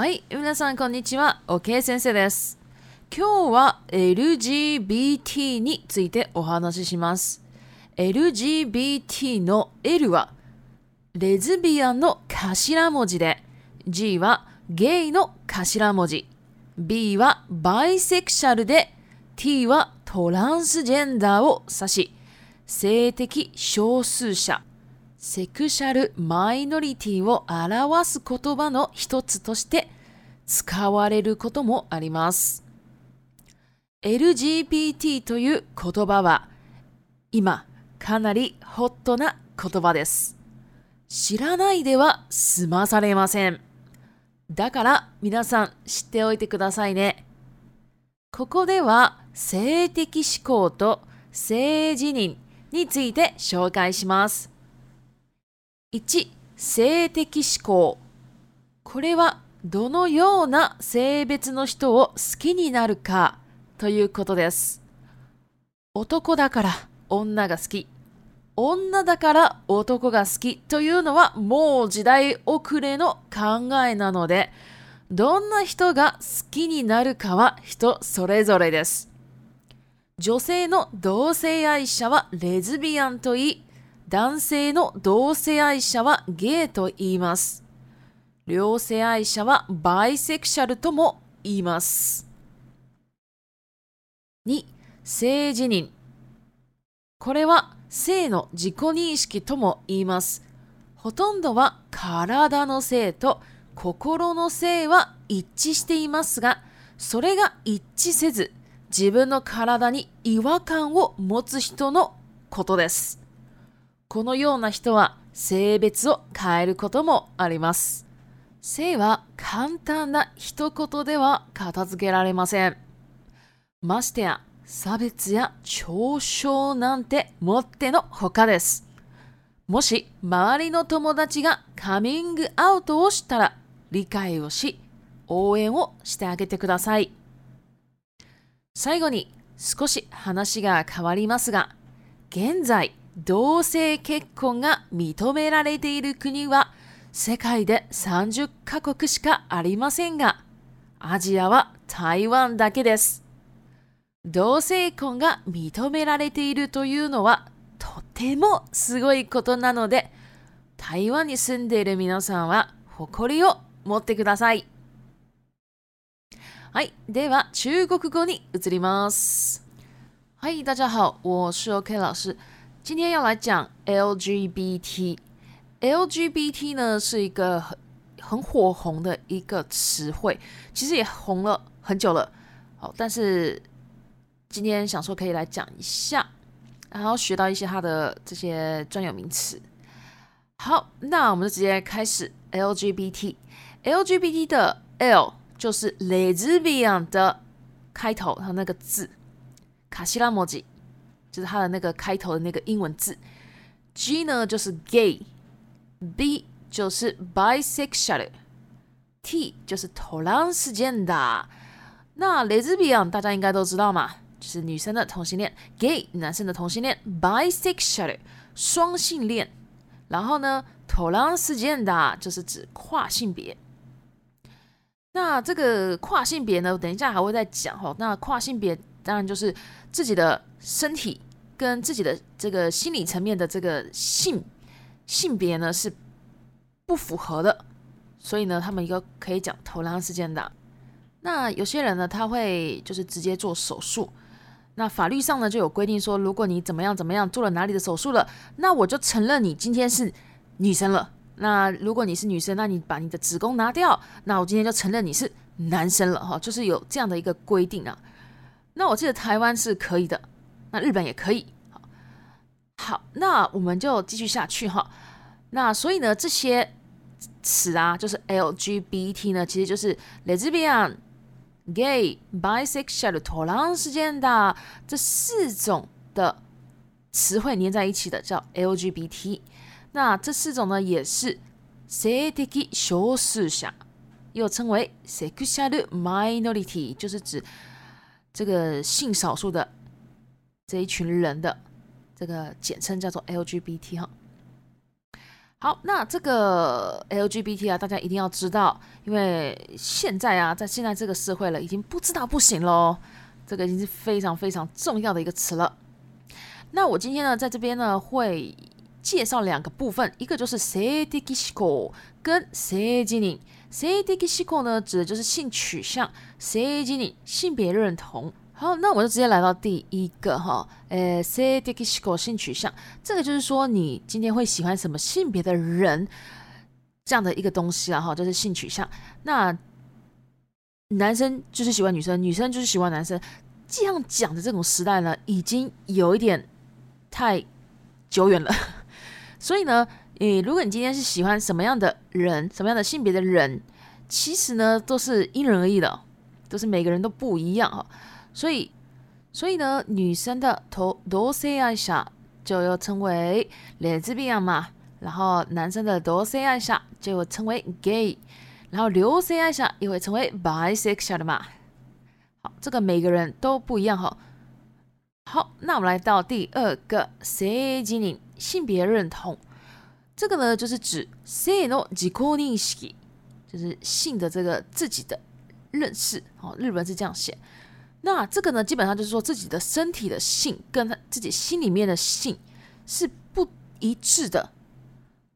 はい、皆さんこんにちは。OK 先生です。今日は LGBT についてお話しします。LGBT の L はレズビアンの頭文字で、G はゲイの頭文字、B はバイセクシャルで、T はトランスジェンダーを指し、性的少数者セクシャルマイノリティを表す言葉の一つとして使われることもあります。LGBT という言葉は今かなりホットな言葉です。知らないでは済まされません。だから皆さん知っておいてくださいね。ここでは性的思考と性自認について紹介します。1性的思考これはどのような性別の人を好きになるかということです男だから女が好き女だから男が好きというのはもう時代遅れの考えなのでどんな人が好きになるかは人それぞれです女性の同性愛者はレズビアンといい男性の同性愛者はゲイと言います。両性愛者はバイセクシャルとも言います。2. 性自認。これは性の自己認識とも言います。ほとんどは体の性と心の性は一致していますが、それが一致せず、自分の体に違和感を持つ人のことです。このような人は性別を変えることもあります。性は簡単な一言では片付けられません。ましてや、差別や嘲笑なんてもってのほかです。もし周りの友達がカミングアウトをしたら理解をし、応援をしてあげてください。最後に少し話が変わりますが、現在同性結婚が認められている国は世界で30カ国しかありませんが、アジアは台湾だけです。同性婚が認められているというのはとてもすごいことなので、台湾に住んでいる皆さんは誇りを持ってください。はい。では、中国語に移ります。はい、大家好。我是 OK 老师。今天要来讲 LGBT，LGBT 呢是一个很很火红的一个词汇，其实也红了很久了。好，但是今天想说可以来讲一下，然后学到一些它的这些专有名词。好，那我们就直接开始 LGBT，LGBT 的 L 就是 Lesbian 的开头，它那个字卡西拉摩吉。就是它的那个开头的那个英文字，G 呢就是 gay，B 就是 bisexual，T 就是 t e r a n s g e n d r 那 Lesbian 大家应该都知道嘛，就是女生的同性恋，gay 男生的同性恋，bisexual 双性恋，然后呢 t e r a n s g e n d r 就是指跨性别。那这个跨性别呢，等一下还会再讲哈。那跨性别。当然，就是自己的身体跟自己的这个心理层面的这个性性别呢是不符合的，所以呢，他们一个可以讲投狼事件的。那有些人呢，他会就是直接做手术。那法律上呢就有规定说，如果你怎么样怎么样做了哪里的手术了，那我就承认你今天是女生了。那如果你是女生，那你把你的子宫拿掉，那我今天就承认你是男生了哈，就是有这样的一个规定啊。那我记得台湾是可以的，那日本也可以。好，那我们就继续下去哈。那所以呢，这些词啊，就是 LGBT 呢，其实就是 Lesbian、Gay、Bisexual 的拖狼事件的这四种的词汇连在一起的，叫 LGBT。那这四种呢，也是 Sexual 少数者，又称为 Sexual 的 Minority，就是指。这个性少数的这一群人的这个简称叫做 LGBT 哈。好，那这个 LGBT 啊，大家一定要知道，因为现在啊，在现在这个社会了，已经不知道不行喽，这个已经是非常非常重要的一个词了。那我今天呢，在这边呢，会介绍两个部分，一个就是 c e t i c i s c o 跟 s a g n i n g c a t i c o c a 呢，指的就是性取向 c e d e n a y 性别认同。好，那我就直接来到第一个哈，诶 c a t i c o c a 性取向，这个就是说你今天会喜欢什么性别的人这样的一个东西了哈，就是性取向。那男生就是喜欢女生，女生就是喜欢男生，这样讲的这种时代呢，已经有一点太久远了，所以呢。诶，如果你今天是喜欢什么样的人，什么样的性别的人，其实呢都是因人而异的，都是每个人都不一样哈。所以，所以呢，女生的多多色爱上就又称为两性恋嘛，然后男生的多色爱上就称为 gay，然后六色爱上又会成为 bisexual 的嘛。好，这个每个人都不一样哈。好，那我们来到第二个 s e x i n 性别认同。这个呢，就是指 “seino j i n s 就是性的这个自己的认识。哦，日本是这样写。那这个呢，基本上就是说自己的身体的性跟他自己心里面的性是不一致的。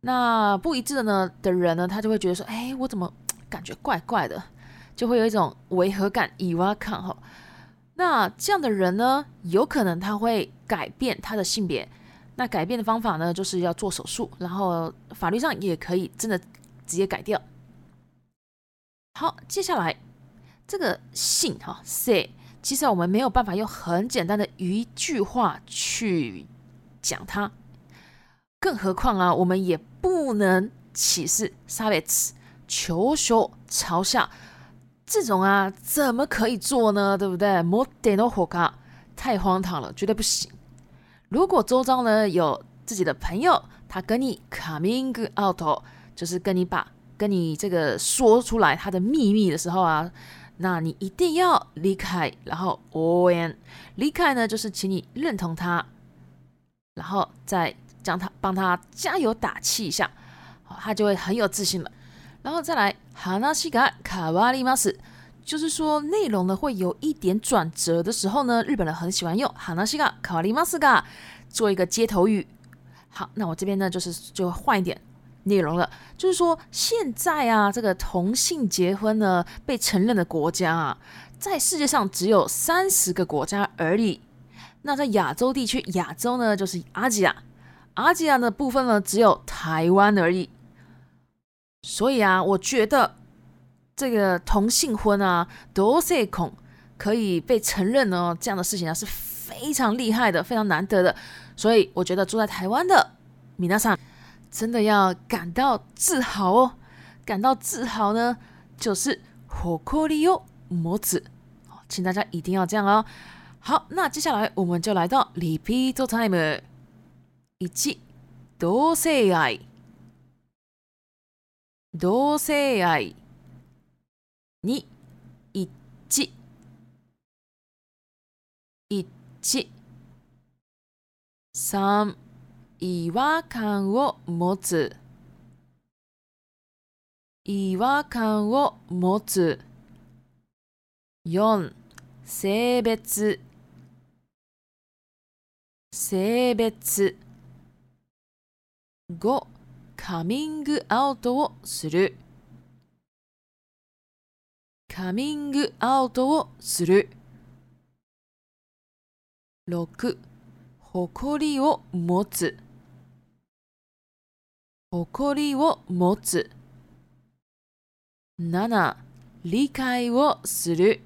那不一致的呢的人呢，他就会觉得说：“哎，我怎么感觉怪怪的？”就会有一种违和感。以哇看哈，那这样的人呢，有可能他会改变他的性别。那改变的方法呢，就是要做手术，然后法律上也可以真的直接改掉。好，接下来这个性哈 s a y 其实我们没有办法用很简单的一句话去讲它，更何况啊，我们也不能歧视、sabotage、嘲笑、嘲笑这种啊，怎么可以做呢？对不对？莫得诺火咖，太荒唐了，绝对不行。如果周遭呢有自己的朋友，他跟你 coming out 就是跟你把跟你这个说出来他的秘密的时候啊，那你一定要离开，然后 on 离开呢，就是请你认同他，然后再将他帮他加油打气一下，好，他就会很有自信了，然后再来哈纳西卡卡瓦里斯。就是说，内容呢会有一点转折的时候呢，日本人很喜欢用哈 a 西嘎 s 里马斯嘎”做一个接头语。好，那我这边呢就是就换一点内容了。就是说，现在啊，这个同性结婚呢被承认的国家，啊，在世界上只有三十个国家而已。那在亚洲地区，亚洲呢就是阿吉亚，阿吉亚的部分呢只有台湾而已。所以啊，我觉得。这个同性婚啊，多性恐可以被承认呢，这样的事情啊是非常厉害的，非常难得的。所以我觉得住在台湾的米娜桑真的要感到自豪哦，感到自豪呢就是火锅里有模子。请大家一定要这样哦。好，那接下来我们就来到 repeat time，一、多性爱，多性爱。にいちいち違和感を持つ違和感を持つ4性別性別5カミングアウトをする。カミングアウトをする。6誇りを持つ誇りを持つ7理解をする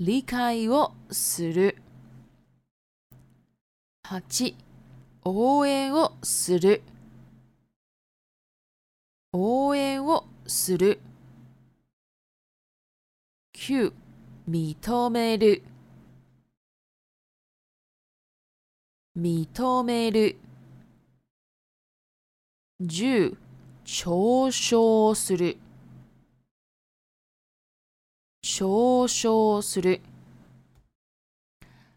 理解をする8応援をする応援をする。9認める認める10嘲笑する嘲笑する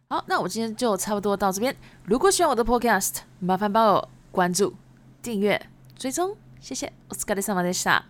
好，那我今天就差不多到这边。如果喜欢我的 Podcast，麻烦帮我关注、订阅、追踪，谢谢。お疲れ様でした。